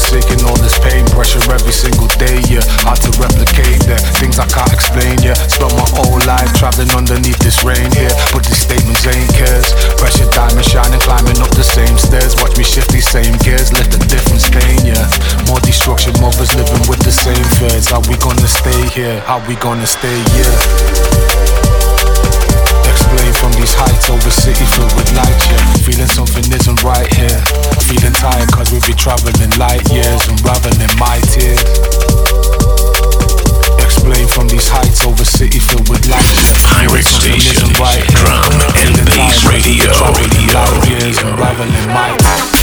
forsaken all this pain Pressure every single day, yeah. Hard to replicate, yeah Things I can't explain, yeah. Spent my whole life traveling underneath this rain here yeah. But these statements ain't cares. Pressure diamond shining, climbing up the same stairs. Watch me shift these same gears, let the difference pain, yeah. More destruction, mothers living with the same fears. How we gonna stay here? How we gonna stay, yeah? Explain from these heights over city filled with light, yeah. Feeling something isn't right here. Feeling tired cause we be traveling light years Unraveling my tears. Explain from these heights over city filled with light, yeah. Feeling something isn't right here. Feeling Drum we've been travelling light years, radio. Unraveling my tears.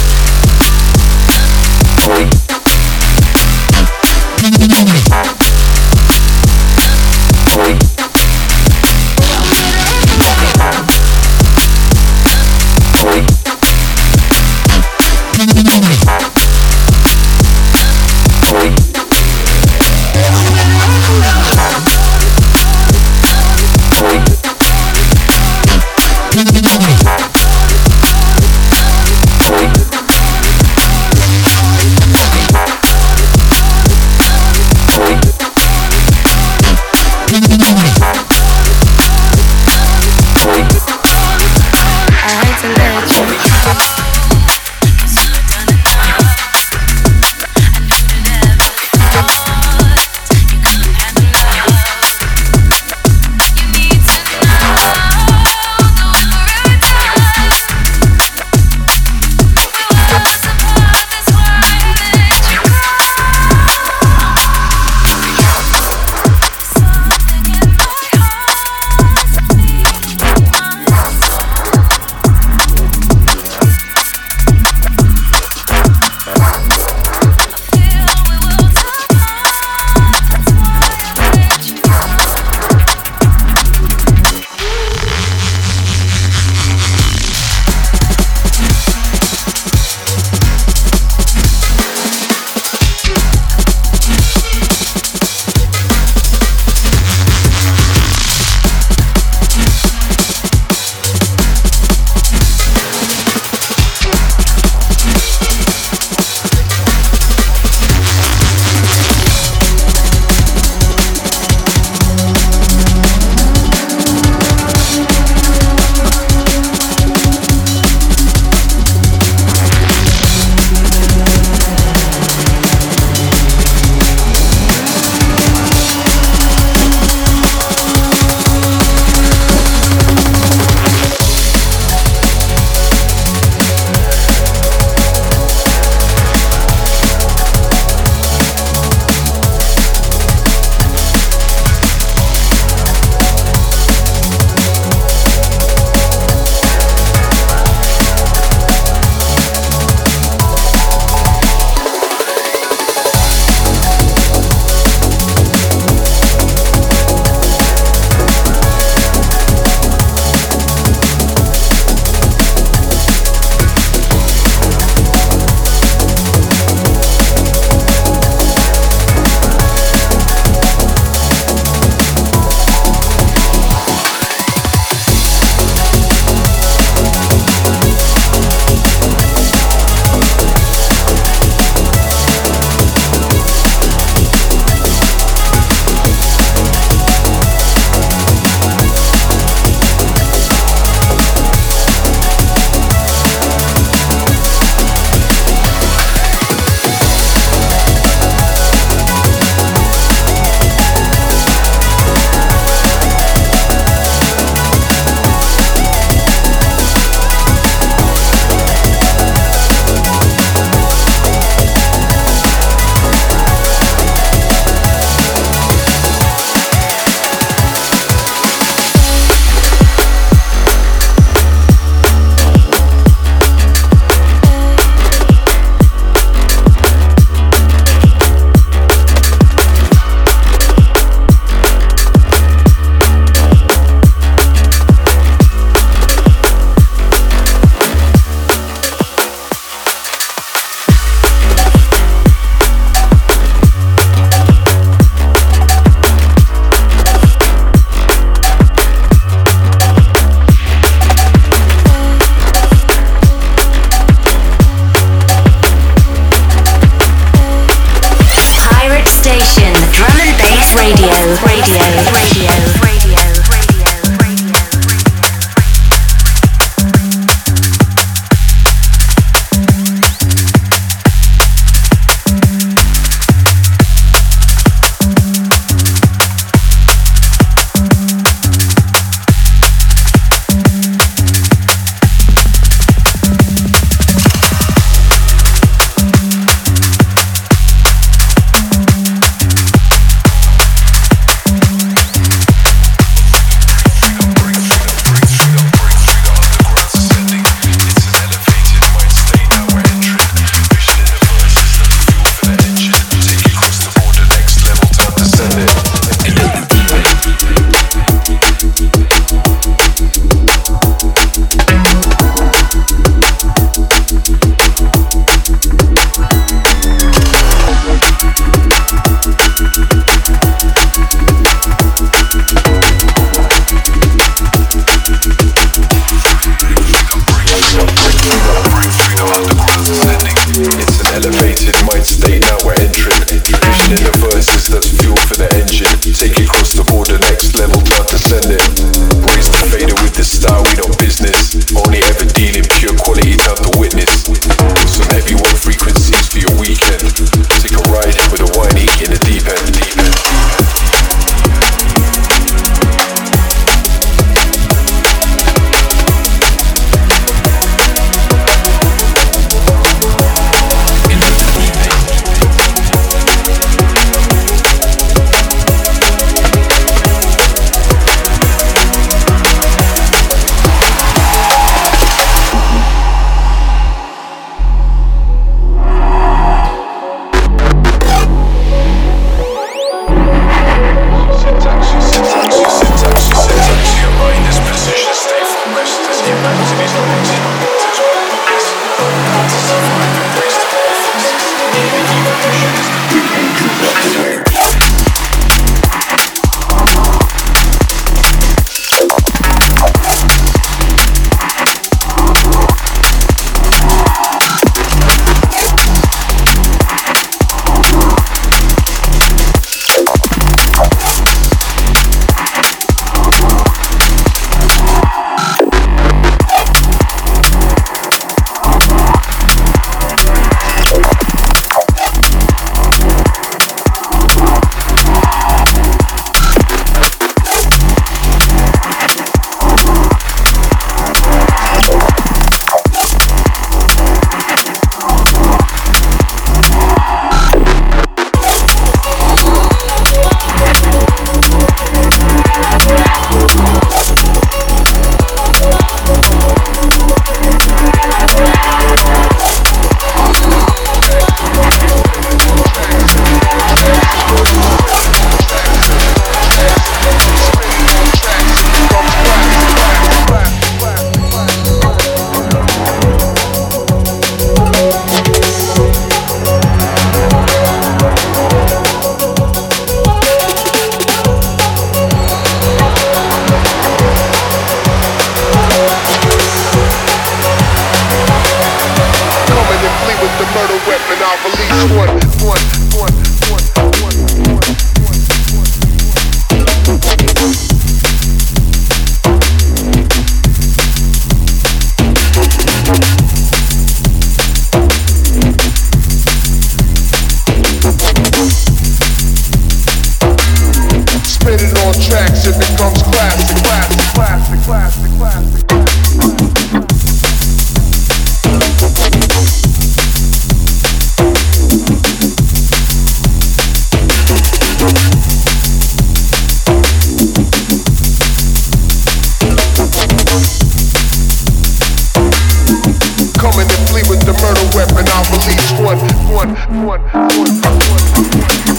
and then flee with the murder weapon. I'll release one, one, one, one, one, one. one.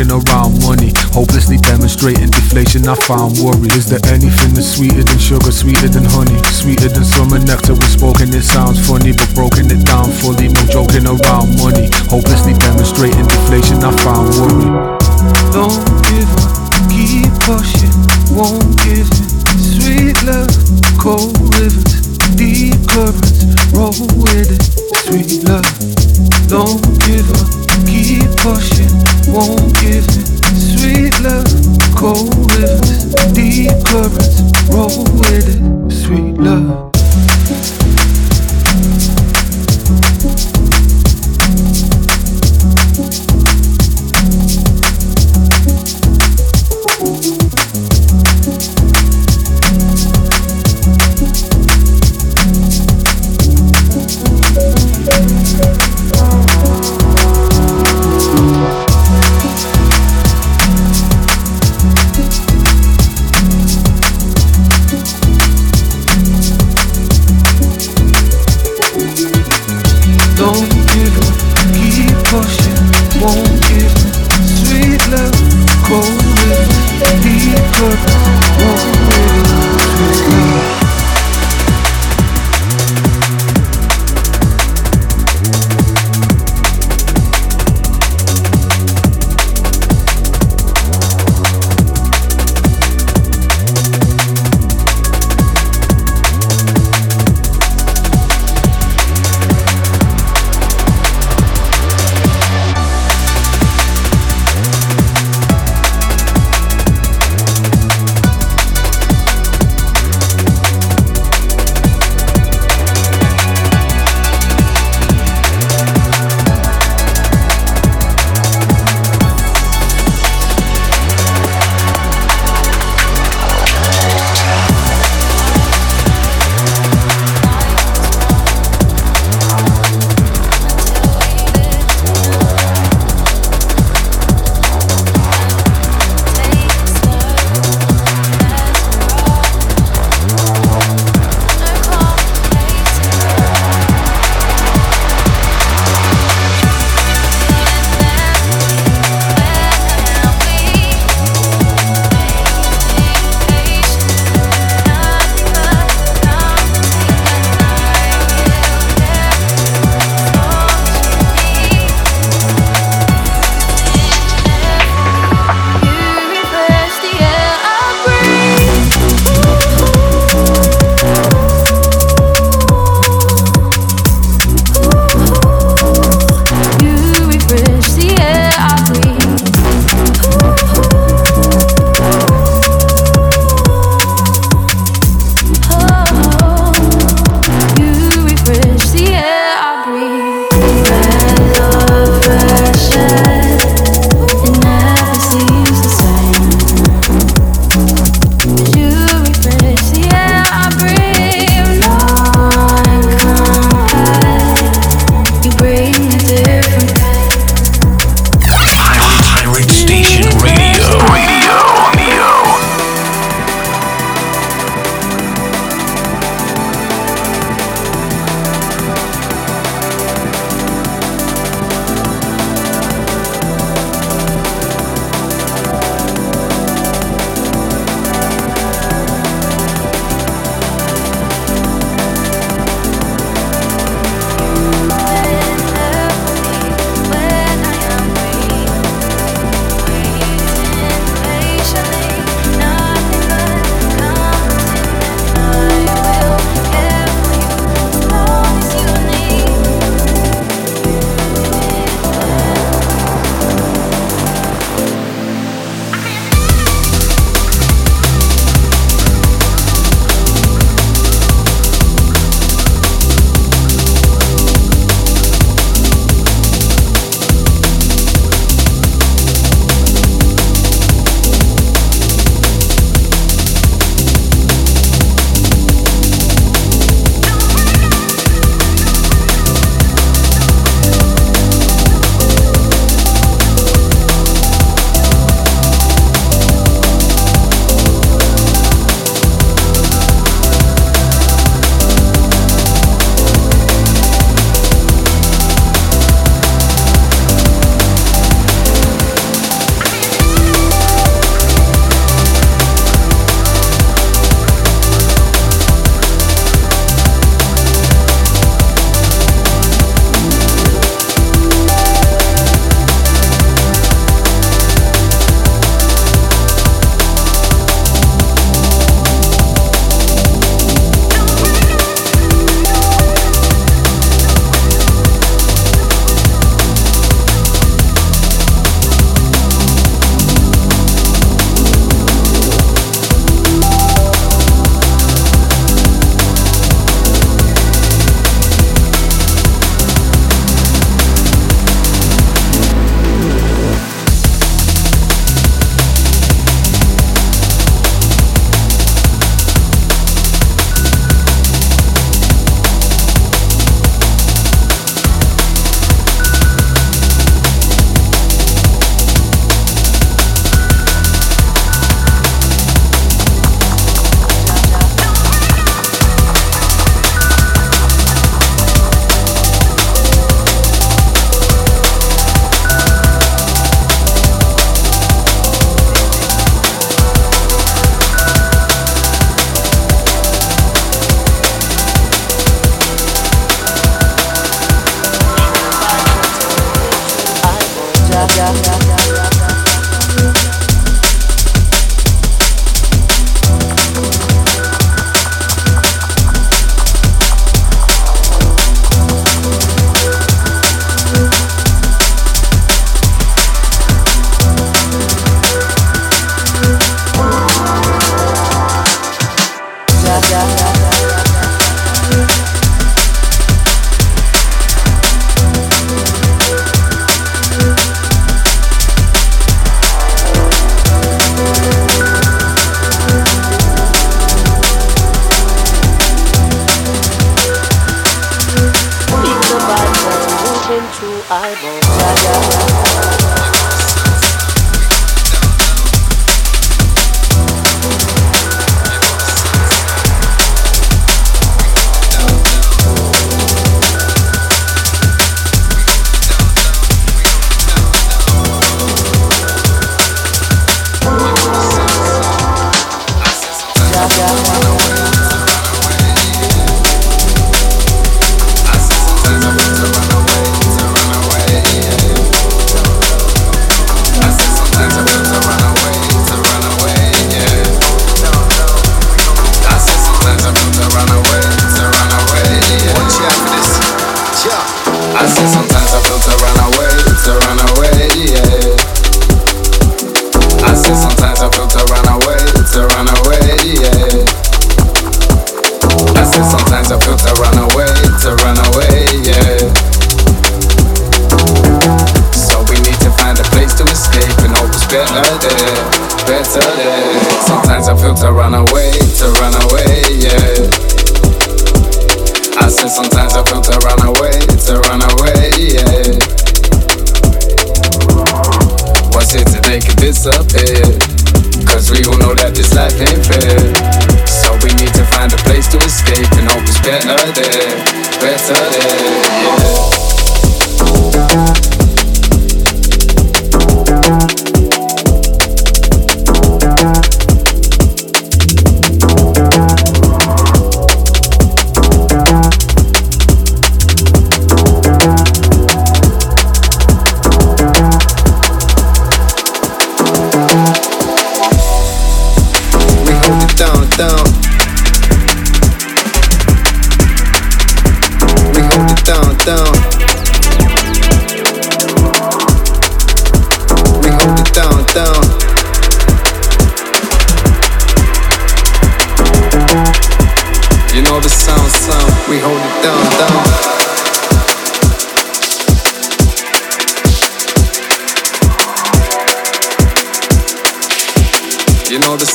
Joking around money, hopelessly demonstrating deflation. I found worry. Is there anything that's sweeter than sugar, sweeter than honey, sweeter than summer nectar? When spoken, it sounds funny, but broken it down fully. No joking around money, hopelessly demonstrating deflation. I found worry. Don't give up, keep pushing, won't give in. Sweet love, cold rivers, deep currents, roll with it. Sweet love, don't give up, keep pushing, won't give in. Sweet love, cold rivers, deep currents, roll with it. Sweet love.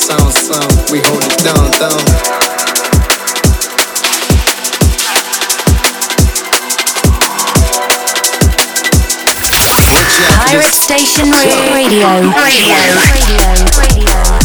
sound, sound. We hold it down, down. Pirate Station Radio. Radio. Radio. Radio. Radio.